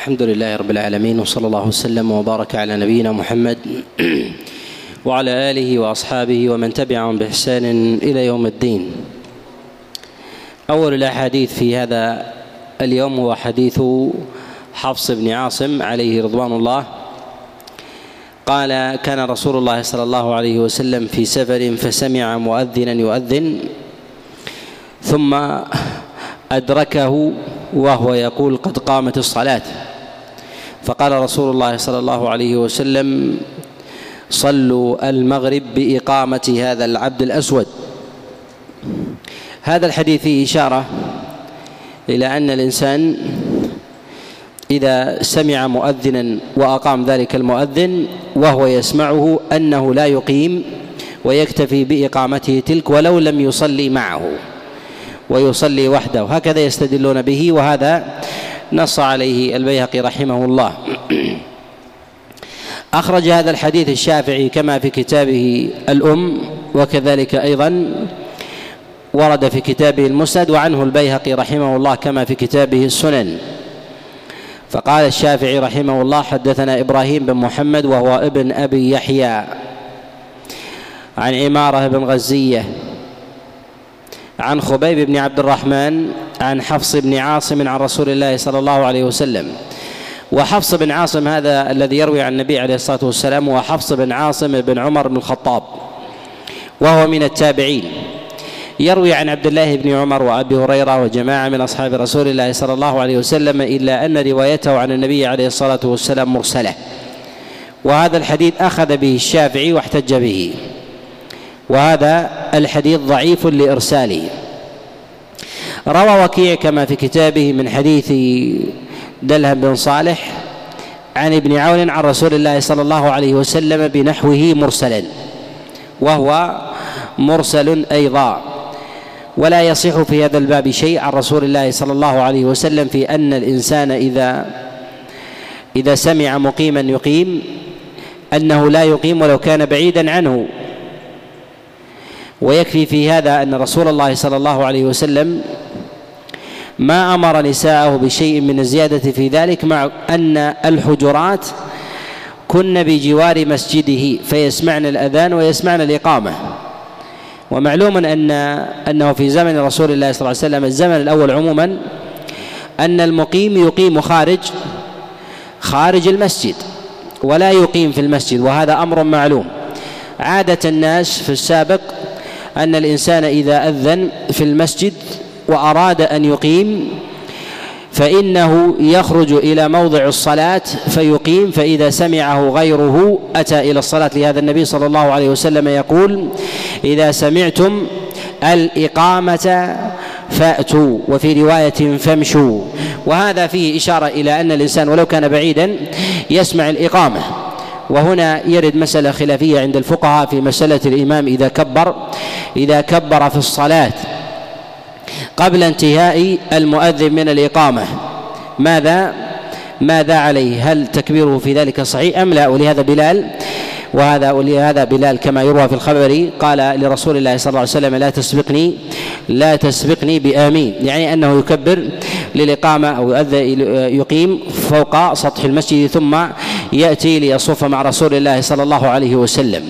الحمد لله رب العالمين وصلى الله وسلم وبارك على نبينا محمد وعلى آله وأصحابه ومن تبعهم بإحسان إلى يوم الدين. أول الأحاديث في هذا اليوم هو حديث حفص بن عاصم عليه رضوان الله. قال كان رسول الله صلى الله عليه وسلم في سفر فسمع مؤذنا يؤذن ثم أدركه وهو يقول قد قامت الصلاة. فقال رسول الله صلى الله عليه وسلم صلوا المغرب بإقامة هذا العبد الأسود. هذا الحديث فيه إشارة إلى أن الإنسان إذا سمع مؤذنا وأقام ذلك المؤذن وهو يسمعه أنه لا يقيم ويكتفي بإقامته تلك ولو لم يصلي معه ويصلي وحده. هكذا يستدلون به وهذا نص عليه البيهقي رحمه الله. أخرج هذا الحديث الشافعي كما في كتابه الأم وكذلك أيضا ورد في كتابه المسند وعنه البيهقي رحمه الله كما في كتابه السنن. فقال الشافعي رحمه الله حدثنا إبراهيم بن محمد وهو ابن أبي يحيى. عن عمارة بن غزية. عن خبيب بن عبد الرحمن عن حفص بن عاصم عن رسول الله صلى الله عليه وسلم. وحفص بن عاصم هذا الذي يروي عن النبي عليه الصلاة والسلام هو حفص بن عاصم بن عمر بن الخطاب وهو من التابعين. يروي عن عبد الله بن عمر وأبي هريرة وجماعة من أصحاب رسول الله صلى الله عليه وسلم إلا أن روايته عن النبي عليه الصلاة والسلام مرسلة. وهذا الحديث أخذ به الشافعي واحتج به. وهذا الحديث ضعيف لإرساله. روى وكيع كما في كتابه من حديث دلهم بن صالح عن ابن عون عن رسول الله صلى الله عليه وسلم بنحوه مرسلا وهو مرسل أيضا. ولا يصح في هذا الباب شيء عن رسول الله صلى الله عليه وسلم في أن الإنسان إذا إذا سمع مقيما يقيم أنه لا يقيم ولو كان بعيدا عنه. ويكفي في هذا أن رسول الله صلى الله عليه وسلم ما أمر نساءه بشيء من الزيادة في ذلك مع أن الحجرات كن بجوار مسجده فيسمعن الأذان ويسمعن الإقامة. ومعلوم أن أنه في زمن رسول الله صلى الله عليه وسلم الزمن الأول عموما أن المقيم يقيم خارج خارج المسجد ولا يقيم في المسجد وهذا أمر معلوم. عادة الناس في السابق أن الإنسان إذا أذن في المسجد وأراد أن يقيم فإنه يخرج إلى موضع الصلاة فيقيم فإذا سمعه غيره أتى إلى الصلاة. لهذا النبي صلى الله عليه وسلم يقول إذا سمعتم الإقامة فأتوا. وفي رواية فامشوا. وهذا فيه إشارة إلى أن الإنسان ولو كان بعيدا يسمع الإقامة. وهنا يرد مسألة خلافية عند الفقهاء في مسألة الإمام إذا كبر إذا كبر في الصلاة. قبل انتهاء المؤذن من الإقامة. ماذا؟ ماذا عليه؟ هل تكبيره في ذلك صحيح أم لا؟ ولهذا بلال وهذا ولهذا بلال كما يروى في الخبر قال لرسول الله صلى الله عليه وسلم لا تسبقني لا تسبقني بآمين. يعني أنه يكبر للإقامة أو يقيم فوق سطح المسجد ثم يأتي ليصف مع رسول الله صلى الله عليه وسلم.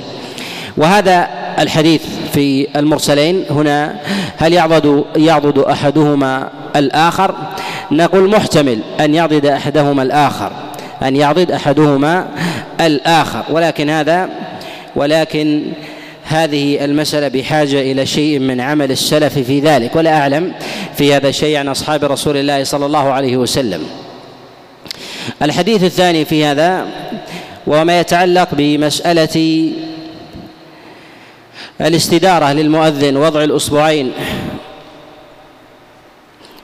وهذا الحديث في المرسلين هنا. هل يعضد يعضد أحدهما الآخر؟ نقول محتمل أن يعضد أحدهما الآخر. أن يعضد أحدهما الآخر. ولكن هذا ولكن هذه المسألة بحاجة إلى شيء من عمل السلف في ذلك. ولا أعلم في هذا الشيء عن أصحاب رسول الله صلى الله عليه وسلم. الحديث الثاني في هذا وما يتعلق بمسألة الاستدارة للمؤذن وضع الأصبعين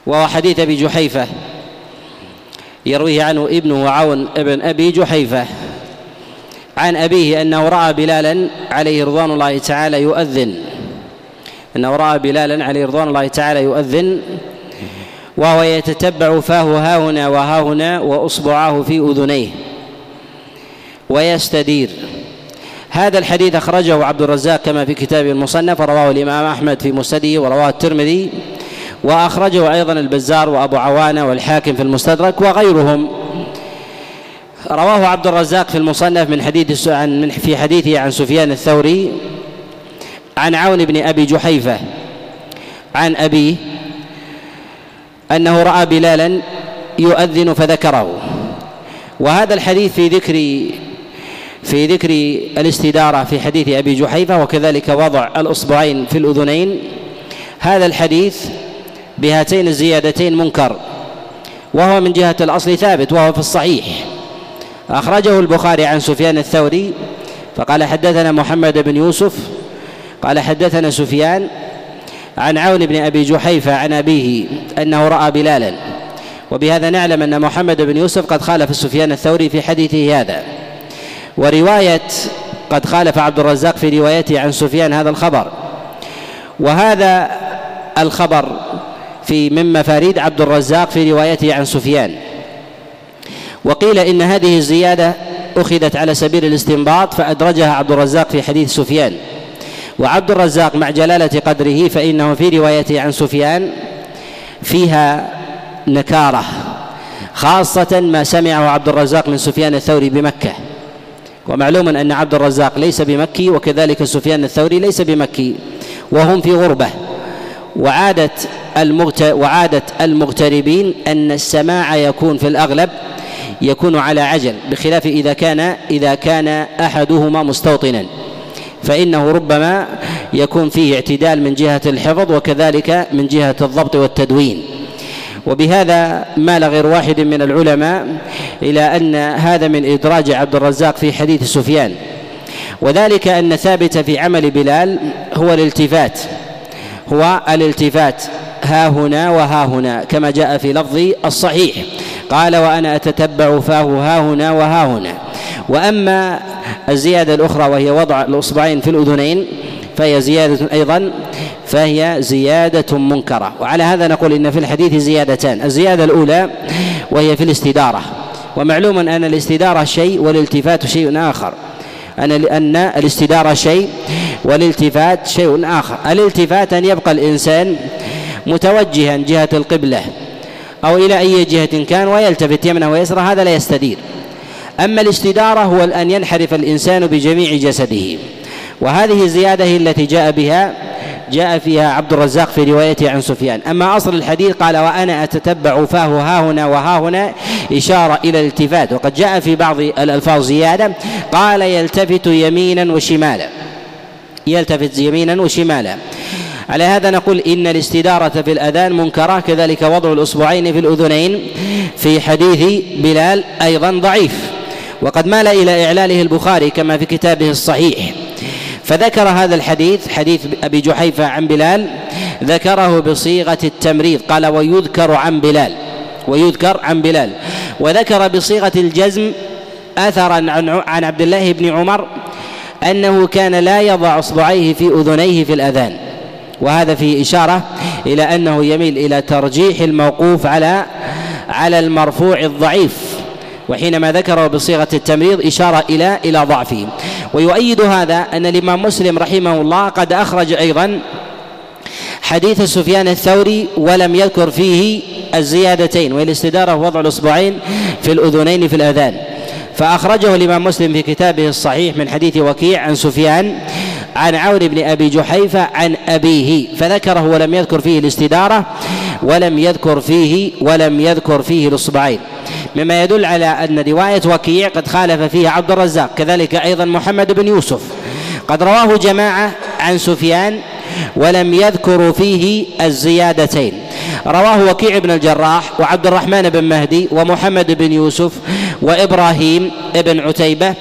وهو حديث أبي جحيفة يرويه عنه ابنه عون ابن أبي جحيفة عن أبيه أنه رأى بلالا عليه رضوان الله تعالى يؤذن أنه رأى بلالا عليه رضوان الله تعالى يؤذن وهو يتتبع فاه ها هنا وها هنا وأصبعاه في أذنيه ويستدير. هذا الحديث أخرجه عبد الرزاق كما في كتابه المصنف ورواه الإمام أحمد في مسنده ورواه الترمذي وأخرجه أيضا البزار وأبو عوانة والحاكم في المستدرك وغيرهم. رواه عبد الرزاق في المصنف من حديث عن في حديثه عن سفيان الثوري عن عون بن أبي جحيفة عن ابيه أنه رأى بلالا يؤذن فذكره. وهذا الحديث في ذكر في ذكر الاستدارة في حديث أبي جحيفة وكذلك وضع الأصبعين في الأذنين. هذا الحديث بهاتين الزيادتين منكر وهو من جهة الأصل ثابت وهو في الصحيح. أخرجه البخاري عن سفيان الثوري فقال حدثنا محمد بن يوسف قال حدثنا سفيان عن عون بن أبي جحيفة عن أبيه أنه رأى بلالا. وبهذا نعلم أن محمد بن يوسف قد خالف سفيان الثوري في حديثه هذا. ورواية قد خالف عبد الرزاق في روايته عن سفيان هذا الخبر. وهذا الخبر في من مفاريد عبد الرزاق في روايته عن سفيان. وقيل إن هذه الزيادة أخذت على سبيل الاستنباط فأدرجها عبد الرزاق في حديث سفيان. وعبد الرزاق مع جلالة قدره فإنه في روايته عن سفيان فيها نكارة خاصة ما سمعه عبد الرزاق من سفيان الثوري بمكة. ومعلوم أن عبد الرزاق ليس بمكي وكذلك سفيان الثوري ليس بمكي وهم في غربة. وعادة المغت... وعادة المغتربين أن السماع يكون في الأغلب يكون على عجل بخلاف إذا كان إذا كان أحدهما مستوطنا. فإنه ربما يكون فيه اعتدال من جهة الحفظ وكذلك من جهة الضبط والتدوين. وبهذا مال غير واحد من العلماء إلى أن هذا من إدراج عبد الرزاق في حديث سفيان. وذلك أن ثابت في عمل بلال هو الالتفات هو الالتفات ها هنا وها هنا كما جاء في لفظ الصحيح قال وأنا أتتبع فاه ها هنا وها هنا. وأما الزيادة الأخرى وهي وضع الأصبعين في الأذنين فهي زيادة أيضا فهي زيادة منكرة. وعلى هذا نقول إن في الحديث زيادتان الزيادة الأولى وهي في الاستدارة. ومعلوم أن الاستدارة شيء والالتفات شيء آخر. أن أن الاستدارة شيء والالتفات شيء آخر. الالتفات أن يبقى الإنسان متوجها جهة القبلة أو إلى أي جهة كان ويلتفت يمنه ويسرى هذا لا يستدير. أما الاستدارة هو أن ينحرف الإنسان بجميع جسده. وهذه الزيادة هي التي جاء بها جاء فيها عبد الرزاق في روايته عن سفيان. أما أصل الحديث قال وأنا أتتبع فاه ها هنا وها هنا إشارة إلى الالتفات. وقد جاء في بعض الألفاظ زيادة قال يلتفت يمينا وشمالا. يلتفت يمينا وشمالا. على هذا نقول إن الاستدارة في الأذان منكرة. كذلك وضع الأصبعين في الأذنين في حديث بلال أيضا ضعيف. وقد مال إلى إعلاله البخاري كما في كتابه الصحيح. فذكر هذا الحديث حديث أبي جحيفة عن بلال ذكره بصيغة التمريض قال ويذكر عن بلال ويذكر عن بلال. وذكر بصيغة الجزم اثرا عن عبد الله بن عمر أنه كان لا يضع أصبعيه في أذنيه في الأذان. وهذا فيه إشارة إلى أنه يميل إلى ترجيح الموقوف على على المرفوع الضعيف. وحينما ذكره بصيغة التمريض إشارة إلى إلى ضعفه. ويؤيد هذا أن الإمام مسلم رحمه الله قد أخرج أيضا حديث سفيان الثوري ولم يذكر فيه الزيادتين والاستدارة وضع الإصبعين في الأذنين في الأذان. فأخرجه الإمام مسلم في كتابه الصحيح من حديث وكيع عن سفيان عن عون بن أبي جحيفة عن أبيه فذكره ولم يذكر فيه الاستدارة ولم يذكر فيه ولم يذكر فيه الإصبعين. مما يدل على أن رواية وكيع قد خالف فيها عبد الرزاق كذلك أيضا محمد بن يوسف. قد رواه جماعة عن سفيان ولم يذكروا فيه الزيادتين. رواه وكيع بن الجراح وعبد الرحمن بن مهدي ومحمد بن يوسف وإبراهيم بن عتيبة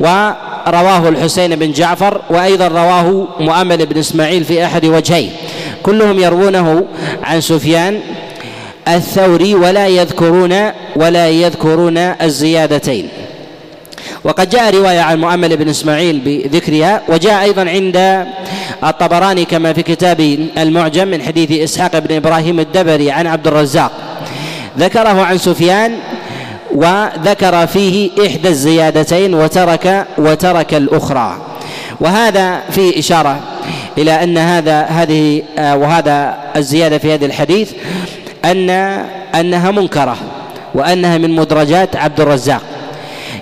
ورواه الحسين بن جعفر وأيضا رواه مؤمل بن إسماعيل في أحد وجهيه. كلهم يروونه عن سفيان الثوري ولا يذكرون ولا يذكرون الزيادتين. وقد جاء رواية عن مؤمل بن إسماعيل بذكرها وجاء أيضا عند الطبراني كما في كتاب المعجم من حديث إسحاق بن إبراهيم الدبري عن عبد الرزاق. ذكره عن سفيان وذكر فيه إحدى الزيادتين وترك وترك الأخرى. وهذا فيه إشارة إلى أن هذا هذه وهذا الزيادة في هذا الحديث أن أنها منكرة وأنها من مدرجات عبد الرزاق.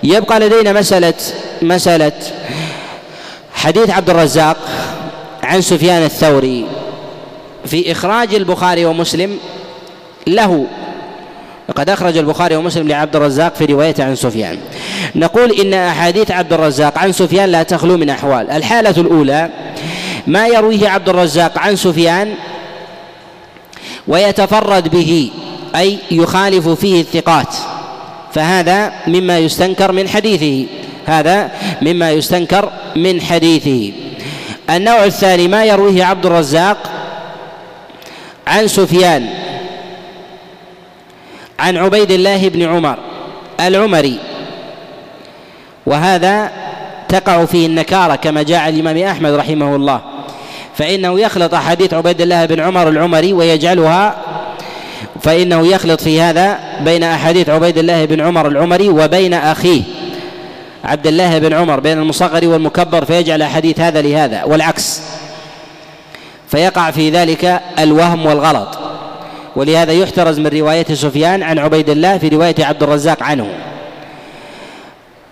يبقى لدينا مسألة مسألة حديث عبد الرزاق عن سفيان الثوري في إخراج البخاري ومسلم له. وقد أخرج البخاري ومسلم لعبد الرزاق في روايته عن سفيان. نقول إن أحاديث عبد الرزاق عن سفيان لا تخلو من أحوال. الحالة الأولى ما يرويه عبد الرزاق عن سفيان ويتفرد به أي يخالف فيه الثقات. فهذا مما يستنكر من حديثه. هذا مما يستنكر من حديثه. النوع الثاني ما يرويه عبد الرزاق عن سفيان عن عبيد الله بن عمر العمري. وهذا تقع فيه النكارة كما جاء الإمام أحمد رحمه الله. فإنه يخلط احاديث عبيد الله بن عمر العمري ويجعلها فإنه يخلط في هذا بين أحاديث عبيد الله بن عمر العمري وبين أخيه عبد الله بن عمر بين المصغر والمكبر فيجعل حديث هذا لهذا والعكس. فيقع في ذلك الوهم والغلط ولهذا يحترز من رواية سفيان عن عبيد الله في رواية عبد الرزاق عنه.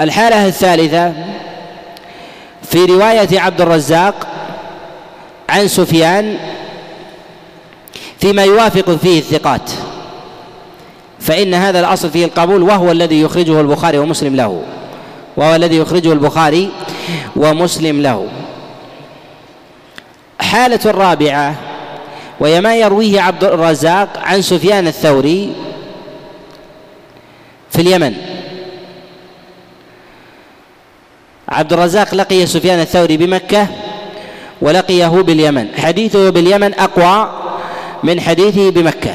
الحالة الثالثة في رواية عبد الرزاق عن سفيان فيما يوافق فيه الثقات فإن هذا الأصل فيه القبول وهو الذي يخرجه البخاري ومسلم له وهو الذي يخرجه البخاري ومسلم له. حالة الرابعة وهي ما يرويه عبد الرزاق عن سفيان الثوري في اليمن. عبد الرزاق لقي سفيان الثوري بمكة ولقيه باليمن. حديثه باليمن أقوى من حديثه بمكة.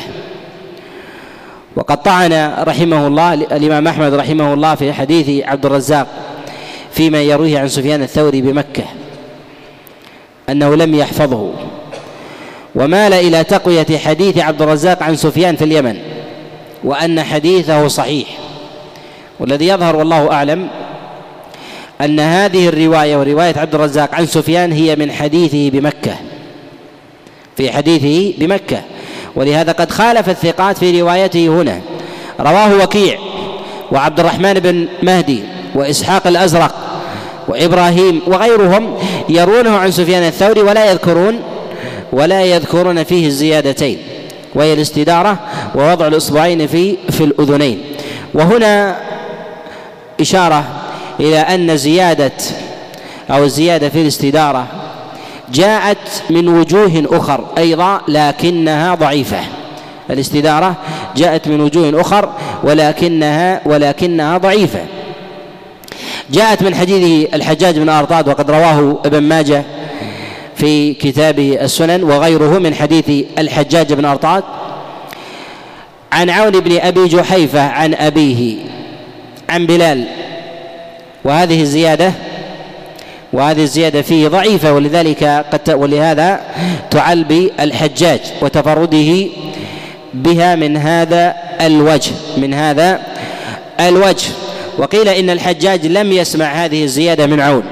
وقد طعن رحمه الله الإمام أحمد رحمه الله في حديث عبد الرزاق فيما يرويه عن سفيان الثوري بمكة أنه لم يحفظه. ومال إلى تقوية حديث عبد الرزاق عن سفيان في اليمن وأن حديثه صحيح. والذي يظهر والله أعلم أن هذه الرواية ورواية عبد الرزاق عن سفيان هي من حديثه بمكة. في حديثه بمكة. ولهذا قد خالف الثقات في روايته هنا. رواه وكيع وعبد الرحمن بن مهدي وإسحاق الأزرق وإبراهيم وغيرهم يرونه عن سفيان الثوري ولا يذكرون ولا يذكرون فيه الزيادتين. وهي الاستدارة ووضع الإصبعين في في الأذنين. وهنا إشارة إلى أن زيادة أو الزيادة في الاستدارة جاءت من وجوه أخر أيضا لكنها ضعيفة. الاستدارة جاءت من وجوه أخر ولكنها ولكنها ضعيفة. جاءت من حديث الحجاج بن أرطاد وقد رواه ابن ماجه في كتابه السنن وغيره من حديث الحجاج بن أرطاد عن عون بن أبي جحيفة عن أبيه عن بلال وهذه الزيادة وهذه الزيادة فيه ضعيفة ولذلك قد ولهذا تعل بالحجاج وتفرده بها من هذا الوجه من هذا الوجه. وقيل إن الحجاج لم يسمع هذه الزيادة من عون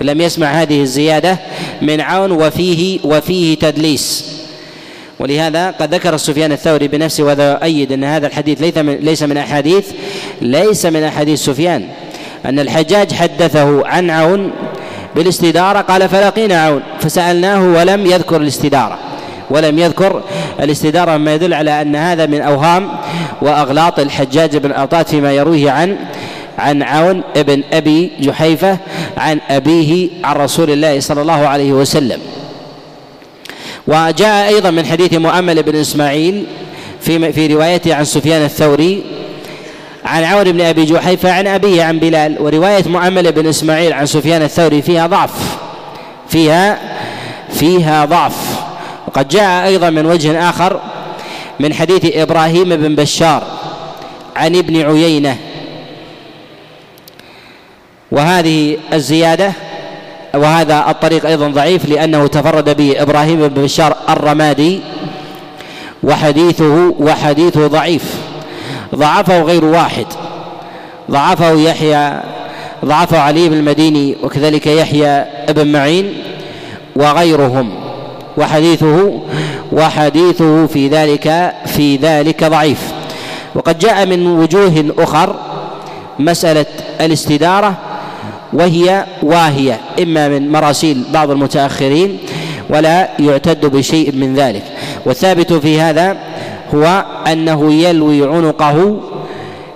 لم يسمع هذه الزيادة من عون وفيه وفيه تدليس. ولهذا قد ذكر سفيان الثوري بنفسه وهذا يؤيد إن هذا الحديث ليس من ليس من أحاديث ليس من أحاديث سفيان. أن الحجاج حدثه عن عون بالاستدارة قال فلقينا عون فسألناه ولم يذكر الاستدارة. ولم يذكر الاستدارة مما يدل على أن هذا من أوهام وأغلاط الحجاج بن أرطات فيما يرويه عن عن عون ابن أبي جحيفة عن أبيه عن رسول الله صلى الله عليه وسلم. وجاء أيضا من حديث مؤمل بن إسماعيل في في روايته عن سفيان الثوري عن عون بن أبي جحيفة عن أبيه عن بلال ورواية مؤمل بن إسماعيل عن سفيان الثوري فيها ضعف فيها فيها ضعف. وقد جاء أيضا من وجه آخر من حديث إبراهيم بن بشار عن ابن عيينة. وهذه الزيادة وهذا الطريق أيضا ضعيف لأنه تفرد به إبراهيم بن بشار الرمادي وحديثه وحديثه ضعيف. ضعفه غير واحد. ضعفه يحيى ضعفه علي بن المديني وكذلك يحيى بن معين وغيرهم. وحديثه وحديثه في ذلك في ذلك ضعيف. وقد جاء من وجوه أخر مسألة الاستدارة وهي واهية إما من مراسيل بعض المتأخرين ولا يعتد بشيء من ذلك. والثابت في هذا هو أنه يلوي عنقه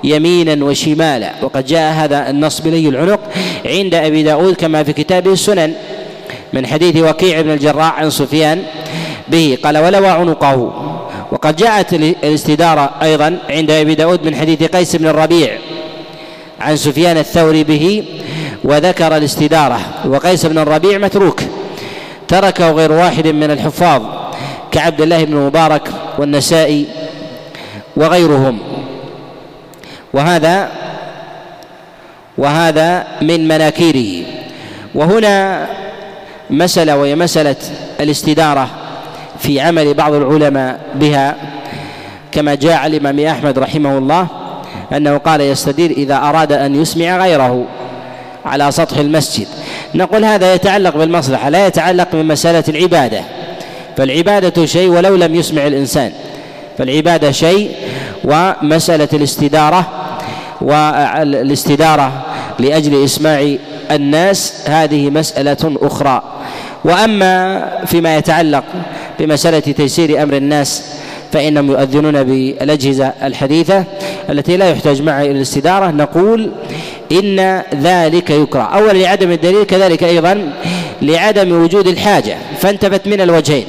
يمينا وشمالا. وقد جاء هذا النص بلي العنق عند أبي داود كما في كتابه السنن من حديث وكيع بن الجراح عن سفيان به. قال ولوى عنقه. وقد جاءت الاستدارة أيضا عند أبي داود من حديث قيس بن الربيع عن سفيان الثوري به وذكر الاستدارة. وقيس بن الربيع متروك تركه غير واحد من الحفاظ كعبد الله بن مبارك والنسائي وغيرهم. وهذا وهذا من مناكيره. وهنا مسألة وهي مسألة الاستدارة في عمل بعض العلماء بها كما جاء عن الإمام أحمد رحمه الله أنه قال يستدير إذا أراد أن يسمع غيره على سطح المسجد نقول هذا يتعلق بالمصلحة لا يتعلق بمسألة العبادة. فالعبادة شيء ولو لم يسمع الإنسان. فالعبادة شيء ومسألة الاستدارة والاستدارة لأجل إسماع الناس هذه مسألة أخرى. وأما فيما يتعلق بمسألة تيسير أمر الناس فإنهم يؤذنون بالأجهزة الحديثة التي لا يحتاج معها إلى الاستدارة نقول إن ذلك يكره. أولا لعدم الدليل كذلك أيضا لعدم وجود الحاجة فانتفت من الوجهين.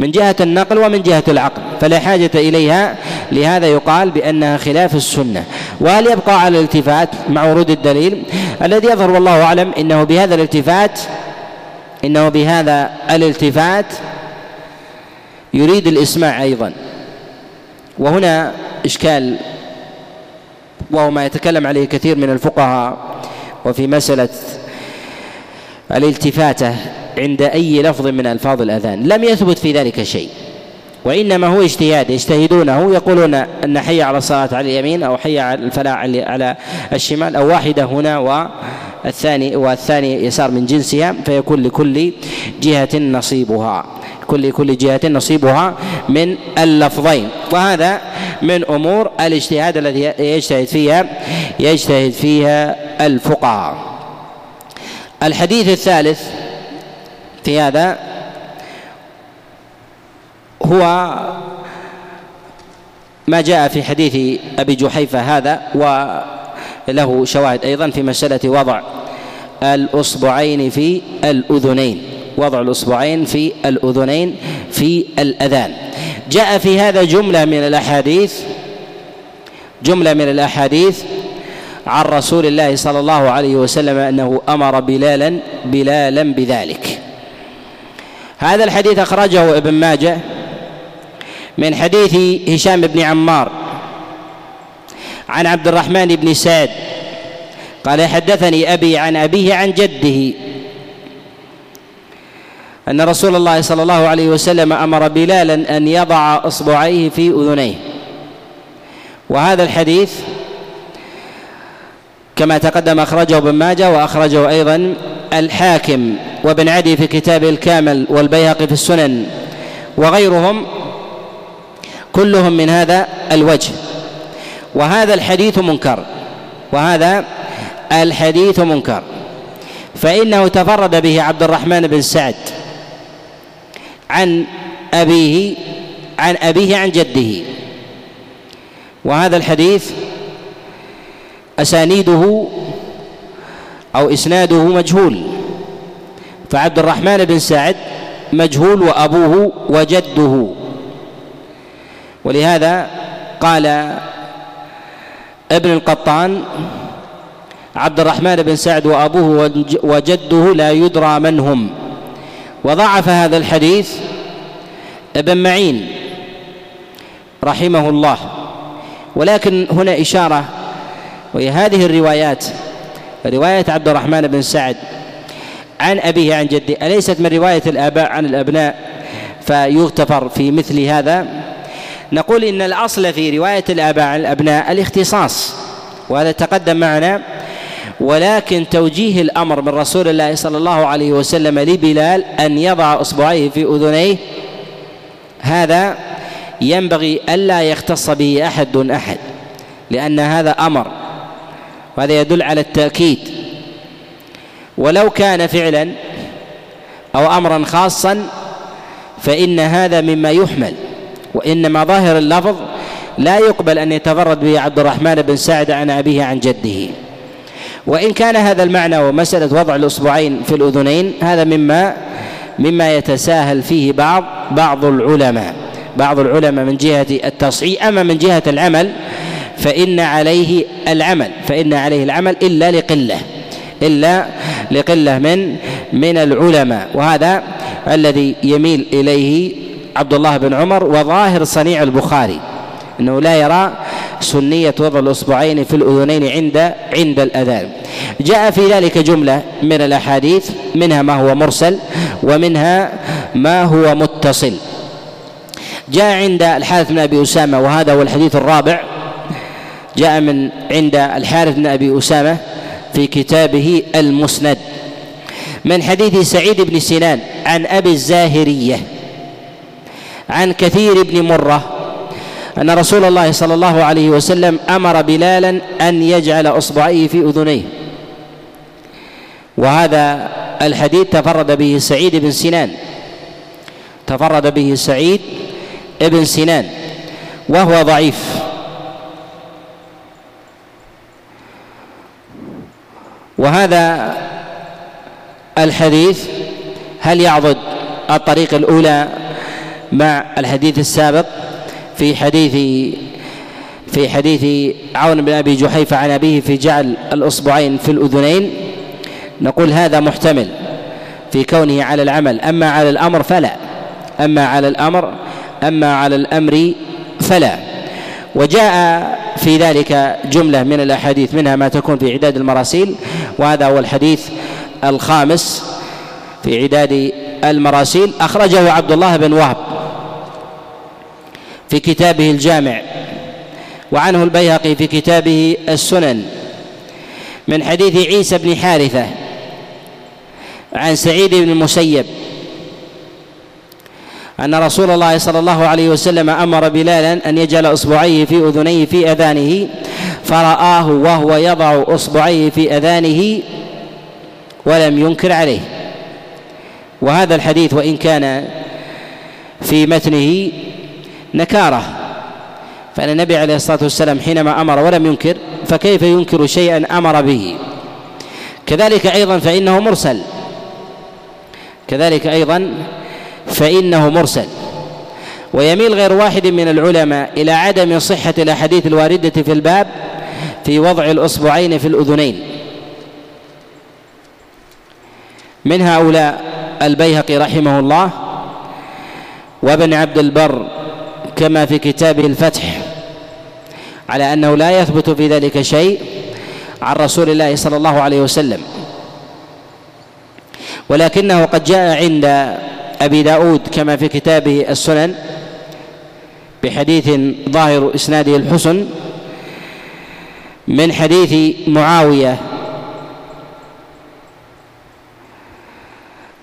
من جهة النقل ومن جهة العقل فلا حاجة إليها. لهذا يقال بأنها خلاف السنة. وهل يبقى على الالتفات؟ مع ورود الدليل. الذي يظهر والله أعلم إنه بهذا الالتفات إنه بهذا الالتفات يريد الإسماع أيضا. وهنا إشكال وهو ما يتكلم عليه كثير من الفقهاء وفي مسألة الالتفاتة عند أي لفظ من ألفاظ الأذان لم يثبت في ذلك شيء. وإنما هو اجتهاد يجتهدونه يقولون أن حي على الصلاة على اليمين أو حي على الفلاح على الشمال أو واحدة هنا والثاني والثاني يسار من جنسها فيكون لكل جهة نصيبها. كل كل جهة نصيبها من اللفظين. وهذا من أمور الاجتهاد الذي يجتهد فيها يجتهد فيها الفقهاء. الحديث الثالث في هذا هو ما جاء في حديث أبي جحيفة هذا وله شواهد أيضا في مسألة وضع الأصبعين في الأذنين وضع الأصبعين في الأذنين في الأذان. جاء في هذا جملة من الأحاديث جملة من الأحاديث عن رسول الله صلى الله عليه وسلم أنه أمر بلالا بلالا بذلك. هذا الحديث أخرجه ابن ماجه من حديث هشام بن عمار عن عبد الرحمن بن سعد قال حدثني أبي عن أبيه عن جده أن رسول الله صلى الله عليه وسلم أمر بلالا أن يضع أصبعيه في أذنيه. وهذا الحديث كما تقدم أخرجه ابن ماجه وأخرجه أيضا الحاكم وابن عدي في كتابه الكامل والبيهقي في السنن وغيرهم كلهم من هذا الوجه. وهذا الحديث منكر. وهذا الحديث منكر. فإنه تفرد به عبد الرحمن بن سعد عن أبيه عن أبيه عن جده. وهذا الحديث أسانيده أو إسناده مجهول. فعبد الرحمن بن سعد مجهول وأبوه وجده. ولهذا قال ابن القطان عبد الرحمن بن سعد وأبوه وجده لا يدرى من هم وضعف هذا الحديث ابن معين رحمه الله. ولكن هنا إشارة وهي هذه الروايات رواية عبد الرحمن بن سعد. عن أبيه عن جده. أليست من رواية الآباء عن الأبناء؟ فيغتفر في مثل هذا. نقول إن الأصل في رواية الآباء عن الأبناء الاختصاص وهذا تقدم معنا. ولكن توجيه الأمر من رسول الله صلى الله عليه وسلم لبلال أن يضع إصبعيه في أذنيه هذا ينبغي ألا يختص به أحد دون أحد لأن هذا أمر وهذا يدل على التأكيد. ولو كان فعلا أو أمرا خاصا فإن هذا مما يحمل وإنما ظاهر اللفظ لا يقبل أن يتفرد به عبد الرحمن بن سعد عن أبيه عن جده. وإن كان هذا المعنى ومسألة وضع الأصبعين في الأذنين هذا مما مما يتساهل فيه بعض بعض العلماء. بعض العلماء من جهة التصحيح أما من جهة العمل فإن عليه العمل فإن عليه العمل إلا لقلة. إلا لقلة من من العلماء وهذا الذي يميل إليه عبد الله بن عمر وظاهر صنيع البخاري إنه لا يرى سنية وضع الإصبعين في الأذنين عند عند الأذان. جاء في ذلك جملة من الأحاديث منها ما هو مرسل ومنها ما هو متصل. جاء عند الحارث بن أبي أسامة وهذا هو الحديث الرابع جاء من عند الحارث بن أبي أسامة في كتابه المسند. من حديث سعيد بن سنان عن أبي الزاهرية عن كثير بن مرة أن رسول الله صلى الله عليه وسلم أمر بلالا أن يجعل أصبعيه في أذنيه. وهذا الحديث تفرد به سعيد بن سنان تفرد به سعيد بن سنان وهو ضعيف. وهذا الحديث هل يعضد الطريق الأولى مع الحديث السابق في حديث في حديث عون بن أبي جحيفة عن أبيه في جعل الأصبعين في الأذنين؟ نقول هذا محتمل في كونه على العمل أما على الأمر فلا أما على الأمر أما على الأمر فلا. وجاء في ذلك جملة من الأحاديث منها ما تكون في عداد المراسيل وهذا هو الحديث الخامس في عداد المراسيل. أخرجه عبد الله بن وهب في كتابه الجامع وعنه البيهقي في كتابه السنن. من حديث عيسى بن حارثة عن سعيد بن المسيب أن رسول الله صلى الله عليه وسلم أمر بلالا أن يجعل إصبعيه في أذنيه في أذانه فرآه وهو يضع إصبعيه في أذانه ولم ينكر عليه. وهذا الحديث وإن كان في متنه نكارة. فإن النبي عليه الصلاة والسلام حينما أمر ولم ينكر فكيف ينكر شيئا أمر به؟ كذلك أيضا فإنه مرسل. كذلك أيضا فإنه مرسل. ويميل غير واحد من العلماء إلى عدم صحة الأحاديث الواردة في الباب في وضع الأصبعين في الأذنين. من هؤلاء؟ البيهقي رحمه الله وابن عبد البر كما في كتابه الفتح. على أنه لا يثبت في ذلك شيء عن رسول الله صلى الله عليه وسلم. ولكنه قد جاء عند أبي داود كما في كتابه السنن بحديث ظاهر إسناده الحسن من حديث معاوية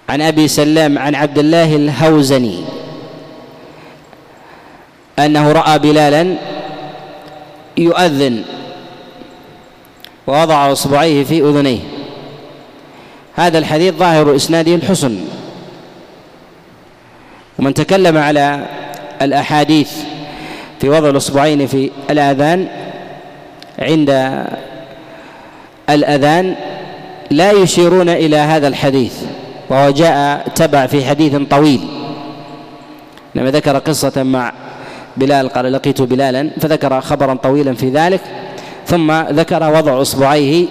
عن أبي سلام عن عبد الله الهوزني أنه رأى بلالا يؤذن ووضع أصبعيه في أذنيه. هذا الحديث ظاهر إسناده الحسن. ومن تكلم على الأحاديث في وضع الأصبعين في الآذان عند الأذان لا يشيرون إلى هذا الحديث وهو جاء تبع في حديث طويل. لما ذكر قصة مع بلال قال لقيت بلالا. فذكر خبرا طويلا في ذلك ثم ذكر وضع أصبعيه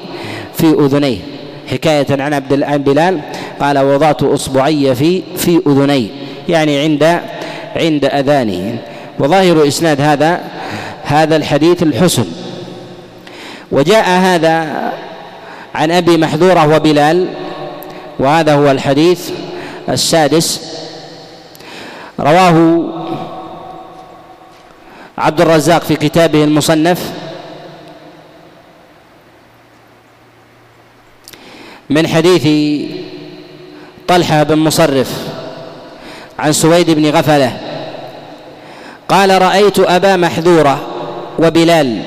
في أذنيه. حكاية عن عبد عن بلال قال وضعت أصبعي في في أذني. يعني عند عند أذانه. وظاهر إسناد هذا هذا الحديث الحسن. وجاء هذا عن أبي محذورة وبلال وهذا هو الحديث السادس. رواه عبد الرزاق في كتابه المصنف. من حديث طلحة بن مصرف. عن سويد بن غفلة. قال رأيت أبا محذورة وبلال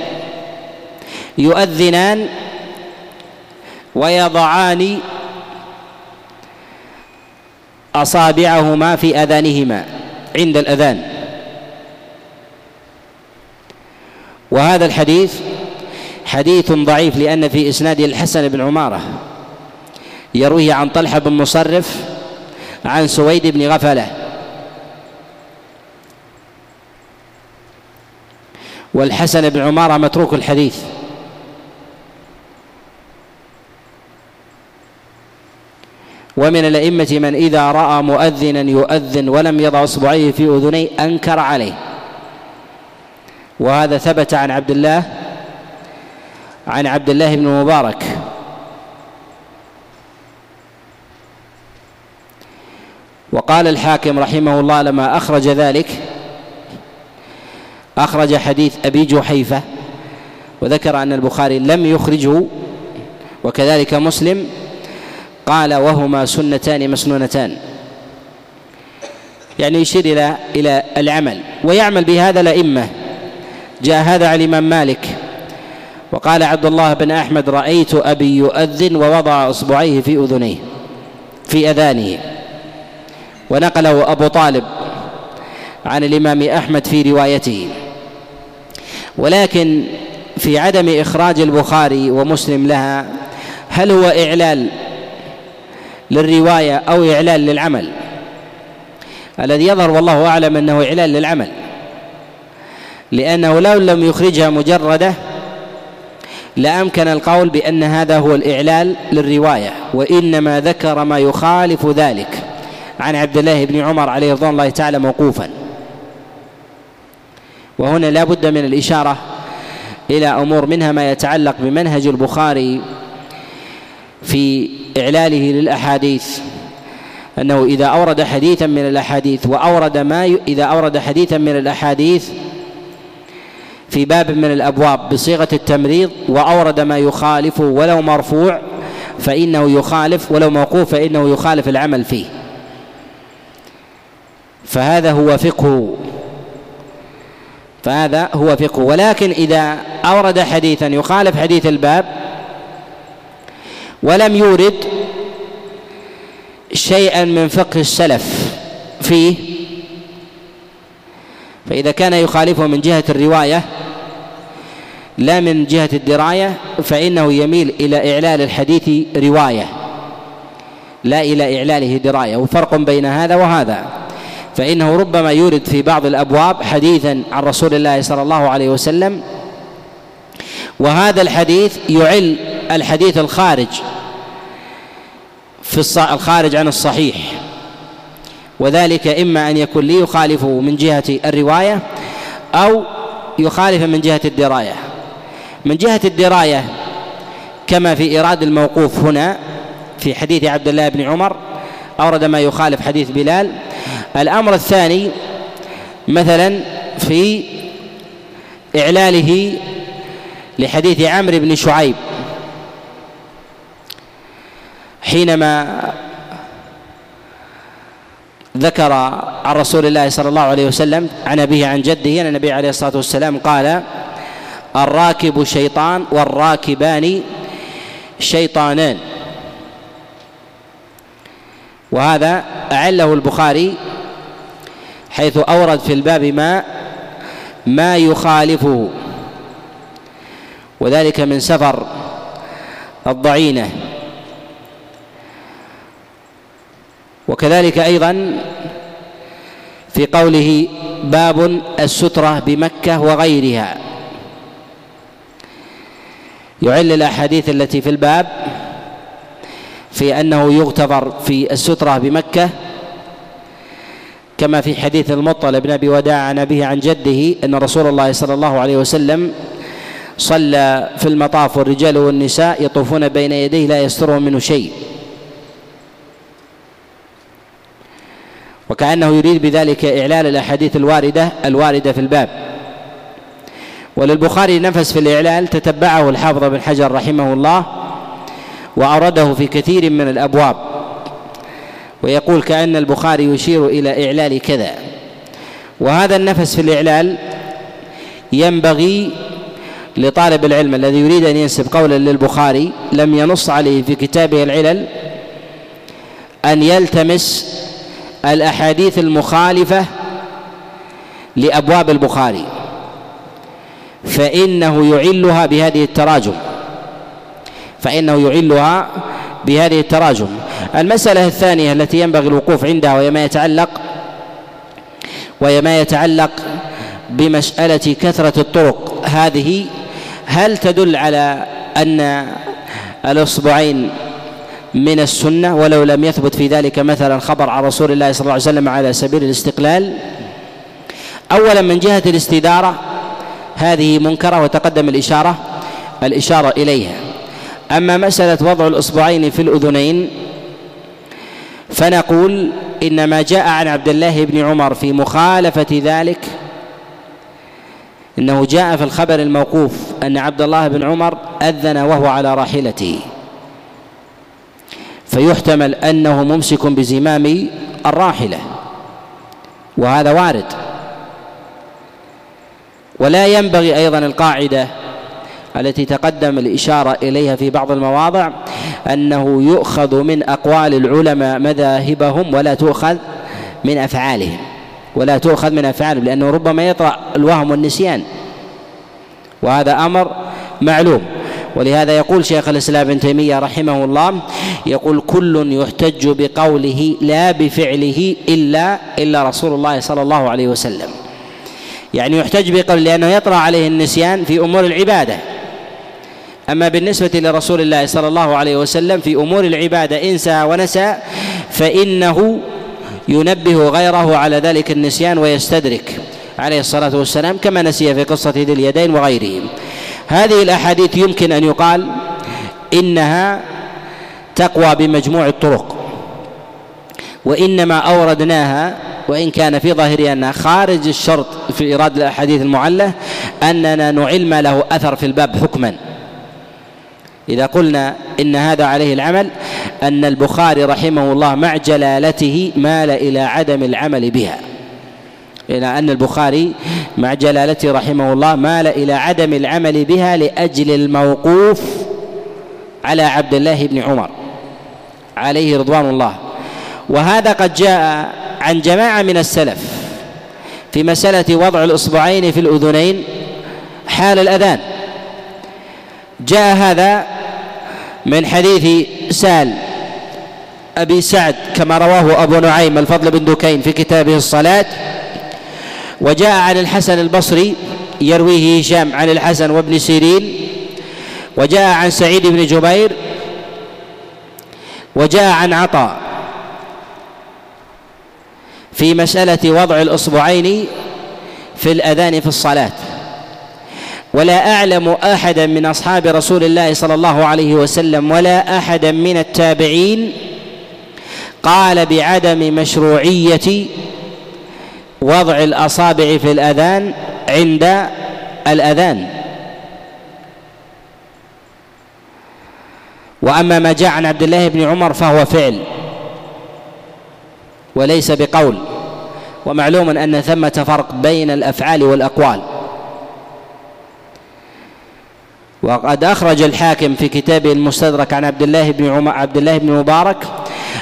يؤذنان ويضعان أصابعهما في أذانهما عند الأذان. وهذا الحديث حديث ضعيف لأن في اسناده الحسن بن عمارة يرويه عن طلحة بن مصرف عن سويد بن غفلة. والحسن بن عمارة متروك الحديث. ومن الأئمة من إذا رأى مؤذنا يؤذن ولم يضع إصبعيه في أذنيه أنكر عليه. وهذا ثبت عن عبد الله عن عبد الله بن مبارك. وقال الحاكم رحمه الله لما أخرج ذلك أخرج حديث أبي جحيفة وذكر أن البخاري لم يخرجه وكذلك مسلم قال وهما سنتان مسنونتان. يعني يشير إلى إلى العمل ويعمل بهذا الأئمة. جاء هذا عن الإمام مالك وقال عبد الله بن أحمد رأيت أبي يؤذن ووضع إصبعيه في أذنيه في أذانه ونقله أبو طالب عن الإمام أحمد في روايته. ولكن في عدم إخراج البخاري ومسلم لها هل هو إعلال للرواية أو إعلال للعمل؟ الذي يظهر والله أعلم أنه إعلال للعمل لأنه لو لم يخرجها مجردة لأمكن القول بأن هذا هو الإعلال للرواية وإنما ذكر ما يخالف ذلك. عن عبد الله بن عمر عليه رضوان الله تعالى موقوفا. وهنا لا بد من الإشارة إلى أمور منها ما يتعلق بمنهج البخاري في إعلاله للأحاديث أنه إذا أورد حديثا من الأحاديث وأورد ما ي... إذا أورد حديثا من الأحاديث في باب من الأبواب بصيغة التمريض وأورد ما يخالفه ولو مرفوع فإنه يخالف ولو موقوف فإنه يخالف العمل فيه. فهذا هو فقه فهذا هو فقه. ولكن إذا أورد حديثا يخالف حديث الباب ولم يورد شيئا من فقه السلف فيه فإذا كان يخالفه من جهة الرواية لا من جهة الدراية فإنه يميل إلى إعلال الحديث رواية لا إلى إعلاله دراية. وفرق بين هذا وهذا. فإنه ربما يورد في بعض الأبواب حديثا عن رسول الله صلى الله عليه وسلم. وهذا الحديث يعل الحديث الخارج في الخارج عن الصحيح. وذلك إما أن يكون لي يخالفه من جهة الرواية أو يخالف من جهة الدراية. من جهة الدراية كما في إيراد الموقوف هنا في حديث عبد الله بن عمر أورد ما يخالف حديث بلال. الأمر الثاني مثلا في إعلاله لحديث عمرو بن شعيب حينما ذكر عن رسول الله صلى الله عليه وسلم عن أبيه عن جده أن النبي عليه الصلاة والسلام قال الراكب شيطان والراكبان شيطانان. وهذا أعله البخاري حيث أورد في الباب ما ما يخالفه وذلك من سفر الضعينة. وكذلك أيضا في قوله باب السترة بمكة وغيرها. يعل الأحاديث التي في الباب في أنه يغتفر في السترة بمكة كما في حديث المطل بن أبي وداع عن أبيه عن جده أن رسول الله صلى الله عليه وسلم صلى في المطاف والرجال والنساء يطوفون بين يديه لا يسترهم منه شيء. وكأنه يريد بذلك إعلال الأحاديث الواردة الواردة في الباب. وللبخاري نفس في الإعلال تتبعه الحافظ بن حجر رحمه الله وأورده في كثير من الأبواب. ويقول كأن البخاري يشير إلى إعلال كذا. وهذا النفس في الإعلال ينبغي لطالب العلم الذي يريد أن ينسب قولا للبخاري لم ينص عليه في كتابه العلل أن يلتمس الأحاديث المخالفة لأبواب البخاري فإنه يعلها بهذه التراجم. فإنه يعلها بهذه التراجم. المسألة الثانية التي ينبغي الوقوف عندها وهي ما يتعلق وهي ما يتعلق بمسألة كثرة الطرق. هذه هل تدل على أن الأصبعين من السنة ولو لم يثبت في ذلك مثلا خبر عن رسول الله صلى الله عليه وسلم على سبيل الاستقلال؟ أولا من جهة الاستدارة هذه منكرة وتقدم الاشاره الإشارة إليها. أما مسألة وضع الأصبعين في الأذنين فنقول ان ما جاء عن عبد الله بن عمر في مخالفة ذلك إنه جاء في الخبر الموقوف أن عبد الله بن عمر أذن وهو على راحلته. فيحتمل أنه ممسك بزمام الراحلة وهذا وارد. ولا ينبغي أيضا القاعدة التي تقدم الإشارة إليها في بعض المواضع أنه يؤخذ من أقوال العلماء مذاهبهم ولا تؤخذ من أفعالهم. ولا تؤخذ من أفعالهم لأنه ربما يطرأ الوهم والنسيان. وهذا أمر معلوم. ولهذا يقول شيخ الإسلام ابن تيمية رحمه الله يقول كل يحتج بقوله لا بفعله إلا إلا رسول الله صلى الله عليه وسلم. يعني يحتج بقول لأنه يطرأ عليه النسيان في أمور العبادة. أما بالنسبة لرسول الله صلى الله عليه وسلم في أمور العبادة انسى ونسى فإنه ينبه غيره على ذلك النسيان ويستدرك عليه الصلاة والسلام كما نسي في قصة ذي اليدين وغيرهم. هذه الأحاديث يمكن أن يقال إنها تقوى بمجموع الطرق وإنما أوردناها وإن كان في ظاهرها انها خارج الشرط في ايراد الأحاديث المعلة أننا نعلم له أثر في الباب حكما. إذا قلنا إن هذا عليه العمل أن البخاري رحمه الله مع جلالته مال إلى عدم العمل بها. إلى أن البخاري مع جلالته رحمه الله مال إلى عدم العمل بها لأجل الموقوف على عبد الله بن عمر عليه رضوان الله. وهذا قد جاء عن جماعة من السلف في مسألة وضع الإصبعين في الأذنين حال الأذان. جاء هذا من حديث سال أبي سعد كما رواه أبو نعيم الفضل بن دكين في كتابه الصلاة وجاء عن الحسن البصري يرويه هشام عن الحسن وابن سيرين وجاء عن سعيد بن جبير وجاء عن عطاء. في مسألة وضع الإصبعين في الأذان في الصلاة. ولا أعلم أحدا من أصحاب رسول الله صلى الله عليه وسلم ولا أحدا من التابعين قال بعدم مشروعية وضع الأصابع في الأذان عند الأذان. وأما ما جاء عن عبد الله بن عمر فهو فعل وليس بقول ومعلوم أن ثمة فرق بين الأفعال والأقوال. وقد أخرج الحاكم في كتابه المستدرك عن عبد الله بن عمر عبد الله بن مبارك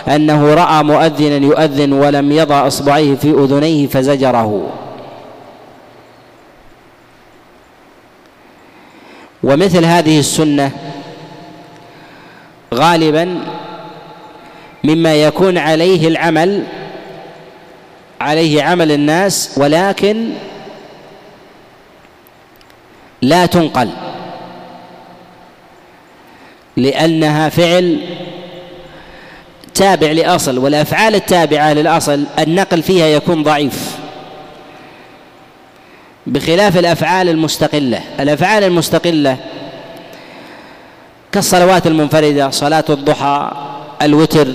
أنه رأى مؤذنا يؤذن ولم يضع إصبعيه في أذنيه فزجره. ومثل هذه السنة غالبا مما يكون عليه العمل عليه عمل الناس ولكن لا تنقل. لأنها فعل تابع لأصل والأفعال التابعة للأصل النقل فيها يكون ضعيف. بخلاف الأفعال المستقلة الأفعال المستقلة كالصلوات المنفردة صلاة الضحى الوتر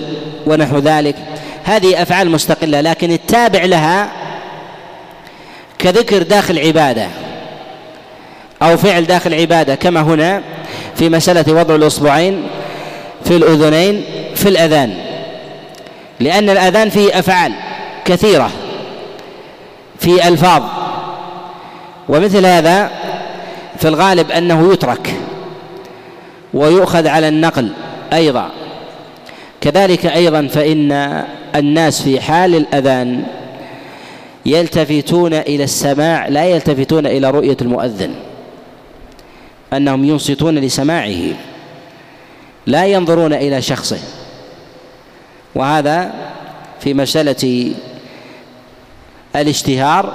ونحو ذلك هذه أفعال مستقلة لكن التابع لها كذكر داخل عبادة أو فعل داخل عبادة كما هنا في مسألة وضع الأصبعين في الأذنين في الأذان. لأن الأذان فيه أفعال كثيرة في ألفاظ. ومثل هذا في الغالب أنه يترك ويؤخذ على النقل أيضا. كذلك أيضا فإن الناس في حال الأذان يلتفتون إلى السماع لا يلتفتون إلى رؤية المؤذن. أنهم ينصتون لسماعه لا ينظرون إلى شخصه. وهذا في مسألة الاشتهار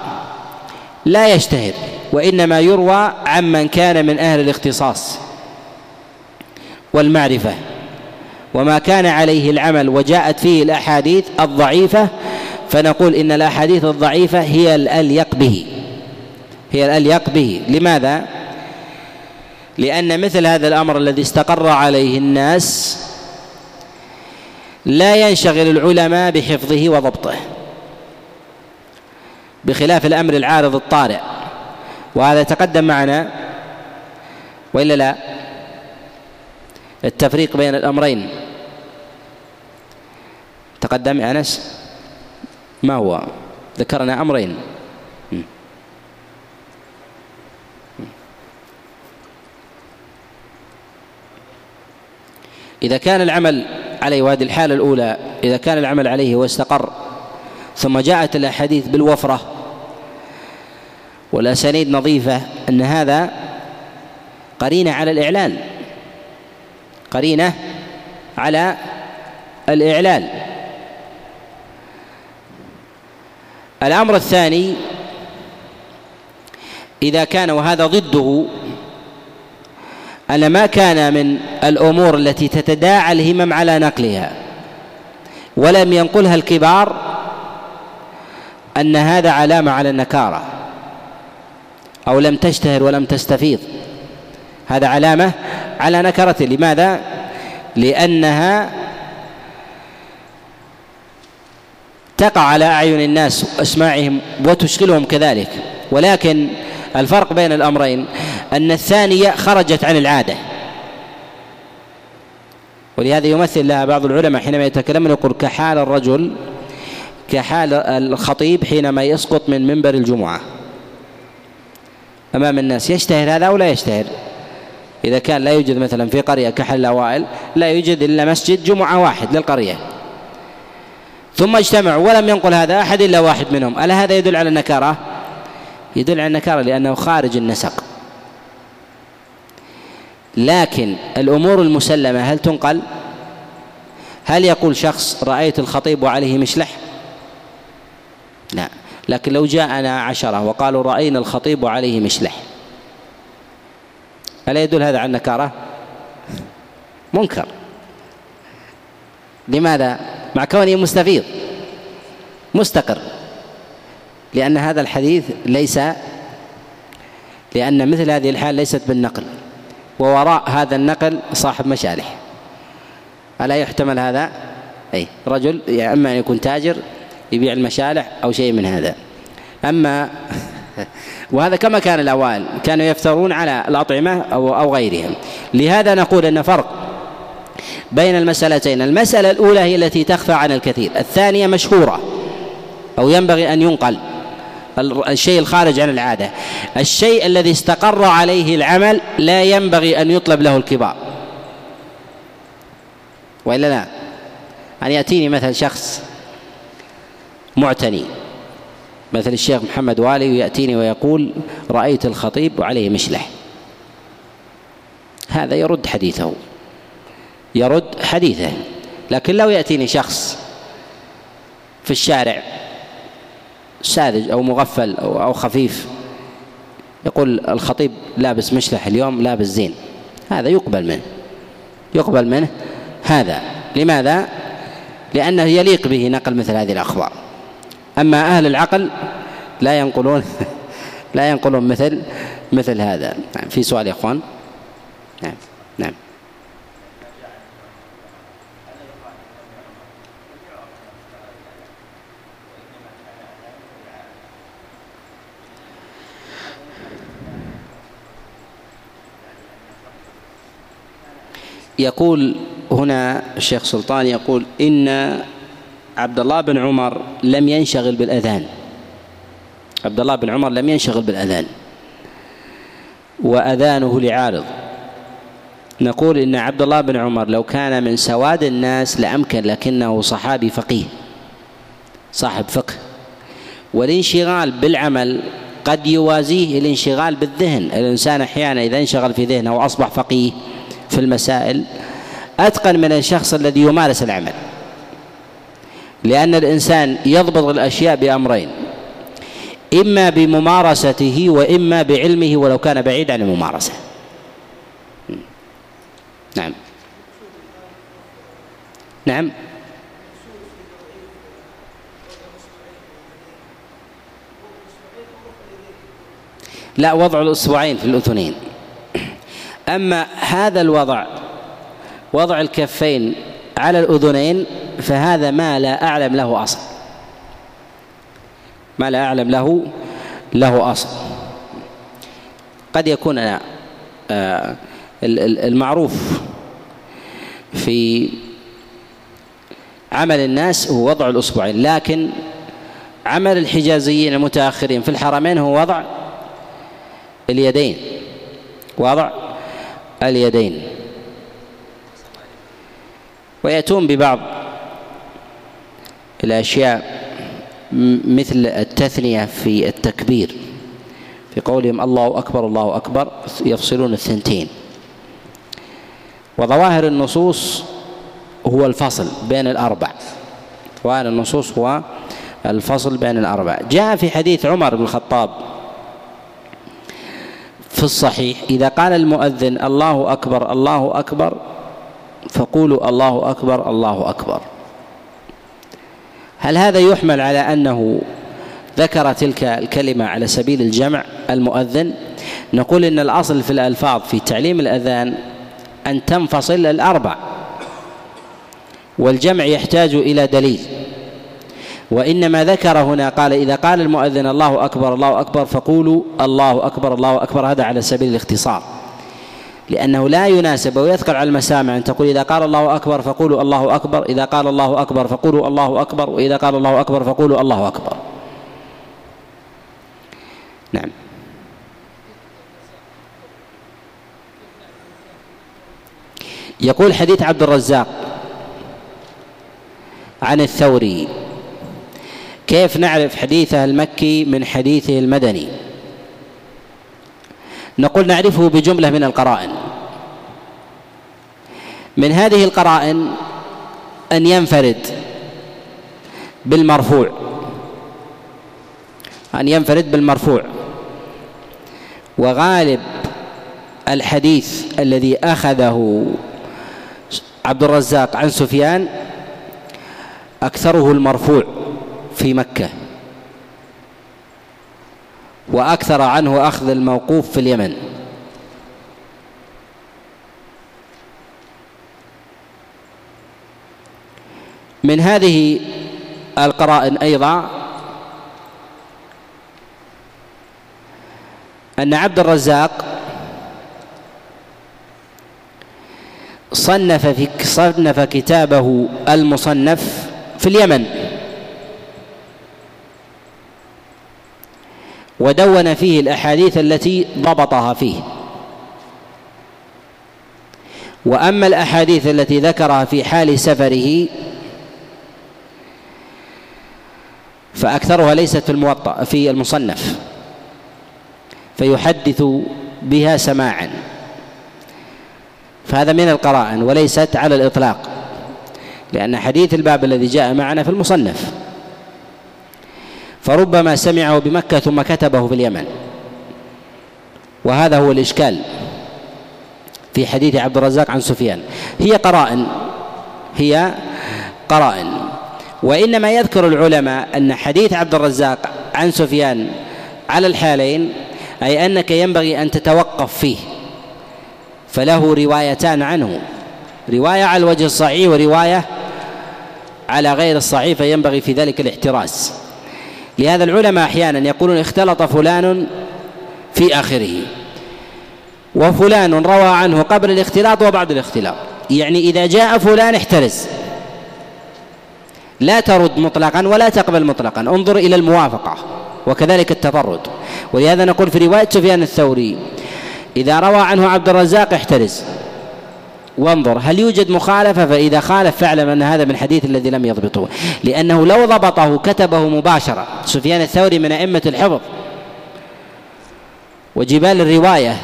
لا يشتهر وإنما يروى عمن كان من أهل الاختصاص والمعرفة. وما كان عليه العمل وجاءت فيه الأحاديث الضعيفة فنقول إن الأحاديث الضعيفة هي الأليق به. هي الأليق به. لماذا؟ لأن مثل هذا الأمر الذي استقر عليه الناس لا ينشغل العلماء بحفظه وضبطه بخلاف الأمر العارض الطارئ. وهذا تقدم معنا وإلا لا؟ التفريق بين الأمرين. تقدم يا أنس؟ ما هو؟ ذكرنا أمرين. إذا كان العمل عليه وهذه الحالة الأولى إذا كان العمل عليه واستقر ثم جاءت الأحاديث بالوفرة والأسانيد نظيفة أن هذا قرينة على الإعلان قرينة على الإعلان. الأمر الثاني إذا كان وهذا ضده أن ما كان من الأمور التي تتداعى الهمم على نقلها. ولم ينقلها الكبار أن هذا علامة على النكارة. أو لم تشتهر ولم تستفيض. هذا علامة على نكرته لماذا؟ لأنها تقع على أعين الناس وأسماعهم وتشغلهم كذلك. ولكن الفرق بين الأمرين أن الثانية خرجت عن العادة. ولهذا يمثل لها بعض العلماء حينما يتكلمون يقول كحال الرجل كحال الخطيب حينما يسقط من منبر الجمعة. أمام الناس يشتهر هذا أو لا يشتهر؟ إذا كان لا يوجد مثلا في قرية كحل الأوائل لا يوجد إلا مسجد جمعة واحد للقرية. ثم اجتمعوا ولم ينقل هذا أحد إلا واحد منهم. ألا هذا يدل على النكارة؟ يدل على النكارة لأنه خارج النسق. لكن الأمور المسلمة هل تنقل؟ هل يقول شخص رأيت الخطيب وعليه مشلح؟ لا لكن لو جاءنا عشرة وقالوا رأينا الخطيب وعليه مشلح ألا يدل هذا على النكارة؟ منكر. لماذا؟ مع كونه مستفيض مستقر لأن هذا الحديث ليس لأن مثل هذه الحال ليست بالنقل. ووراء هذا النقل صاحب مشالح ألا يحتمل هذا؟ أي رجل يا إما أن يكون تاجر يبيع المشالح أو شيء من هذا. أما وهذا كما كان الأوائل كانوا يفترون على الأطعمة أو أو غيرهم. لهذا نقول أن فرق بين المسألتين. المسألة الأولى هي التي تخفى عن الكثير الثانية مشهورة أو ينبغي أن ينقل. الشيء الخارج عن العادة. الشيء الذي استقر عليه العمل لا ينبغي أن يطلب له الكبار. وإلا لا؟ أن يأتيني مثلا شخص معتني. مثل الشيخ محمد والي ويأتيني ويقول رأيت الخطيب وعليه مشلح. هذا يرد حديثه. يرد حديثه. لكن لو يأتيني شخص في الشارع ساذج أو مغفل أو, خفيف. يقول الخطيب لابس مشلح اليوم لابس زين. هذا يقبل منه. يقبل منه هذا. لماذا؟ لأنه يليق به نقل مثل هذه الأخبار. أما أهل العقل لا ينقلون لا ينقلون مثل مثل هذا. نعم في سؤال يا إخوان. نعم نعم يقول هنا الشيخ سلطان يقول إن عبد الله بن عمر لم ينشغل بالأذان. عبد الله بن عمر لم ينشغل بالأذان. وأذانه لعارض. نقول إن عبد الله بن عمر لو كان من سواد الناس لأمكن لكنه صحابي فقيه. صاحب فقه. والانشغال بالعمل قد يوازيه الانشغال بالذهن. الإنسان أحيانا إذا انشغل في ذهنه وأصبح فقيه في المسائل أتقن من الشخص الذي يمارس العمل لأن الإنسان يضبط الأشياء بأمرين إما بممارسته وإما بعلمه ولو كان بعيد عن الممارسة. نعم. نعم. لا وضع الأصبعين في الأذنين. أما هذا الوضع وضع الكفين على الأذنين فهذا ما لا أعلم له أصل. ما لا أعلم له له أصل. قد يكون آه، المعروف في عمل الناس هو وضع الأصبعين لكن عمل الحجازيين المتأخرين في الحرمين هو وضع اليدين. وضع اليدين. ويأتون ببعض الأشياء مثل التثنية في التكبير. في قولهم الله أكبر الله أكبر يفصلون الثنتين. وظواهر النصوص هو الفصل بين الأربع. ظواهر النصوص هو الفصل بين الأربع. جاء في حديث عمر بن الخطاب الصحيح. إذا قال المؤذن الله أكبر الله أكبر فقولوا الله أكبر الله أكبر. هل هذا يحمل على أنه ذكر تلك الكلمة على سبيل الجمع المؤذن؟ نقول إن الأصل في الألفاظ في تعليم الأذان أن تنفصل الأربع والجمع يحتاج إلى دليل. وإنما ذكر هنا قال إذا قال المؤذن الله أكبر الله أكبر فقولوا الله أكبر الله أكبر هذا على سبيل الاختصار. لأنه لا يناسب ويثقل على المسامع أن تقول إذا قال الله أكبر فقولوا الله أكبر إذا قال الله أكبر فقولوا الله أكبر وإذا قال الله أكبر فقولوا الله أكبر. نعم. يقول حديث عبد الرزاق عن الثوري. كيف نعرف حديثه المكي من حديثه المدني؟ نقول نعرفه بجملة من القرائن. من هذه القرائن أن ينفرد بالمرفوع. أن ينفرد بالمرفوع. وغالب الحديث الذي أخذه عبد الرزاق عن سفيان أكثره المرفوع. في مكة. وأكثر عنه أخذ الموقوف في اليمن. من هذه القرائن أيضا أن عبد الرزاق صنف في صنف كتابه المصنف في اليمن. ودون فيه الأحاديث التي ضبطها فيه. وأما الأحاديث التي ذكرها في حال سفره فأكثرها ليست في الموطأ في المصنف. فيحدث بها سماعا. فهذا من القرائن وليست على الإطلاق لأن حديث الباب الذي جاء معنا في المصنف. فربما سمعه بمكة ثم كتبه في اليمن. وهذا هو الإشكال في حديث عبد الرزاق عن سفيان. هي قرائن هي قرائن. وإنما يذكر العلماء أن حديث عبد الرزاق عن سفيان على الحالين أي أنك ينبغي أن تتوقف فيه. فله روايتان عنه. رواية على الوجه الصحيح ورواية على غير الصحيح فينبغي في ذلك الاحتراز لهذا العلماء أحيانا يقولون اختلط فلان في آخره. وفلان روى عنه قبل الاختلاط وبعد الاختلاط. يعني إذا جاء فلان احترز. لا ترد مطلقا ولا تقبل مطلقا. انظر إلى الموافقة وكذلك التطرد. ولهذا نقول في رواية سفيان الثوري إذا روى عنه عبد الرزاق احترز. وانظر هل يوجد مخالفة؟ فإذا خالف فاعلم أن هذا من حديث الذي لم يضبطه لأنه لو ضبطه كتبه مباشرة. سفيان الثوري من أئمة الحفظ. وجبال الرواية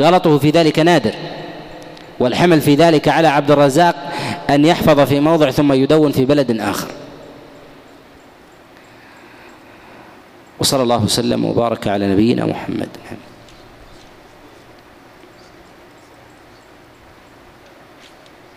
غلطه في ذلك نادر. والحمل في ذلك على عبد الرزاق أن يحفظ في موضع ثم يدون في بلد آخر. وصلى الله وسلم وبارك على نبينا محمد.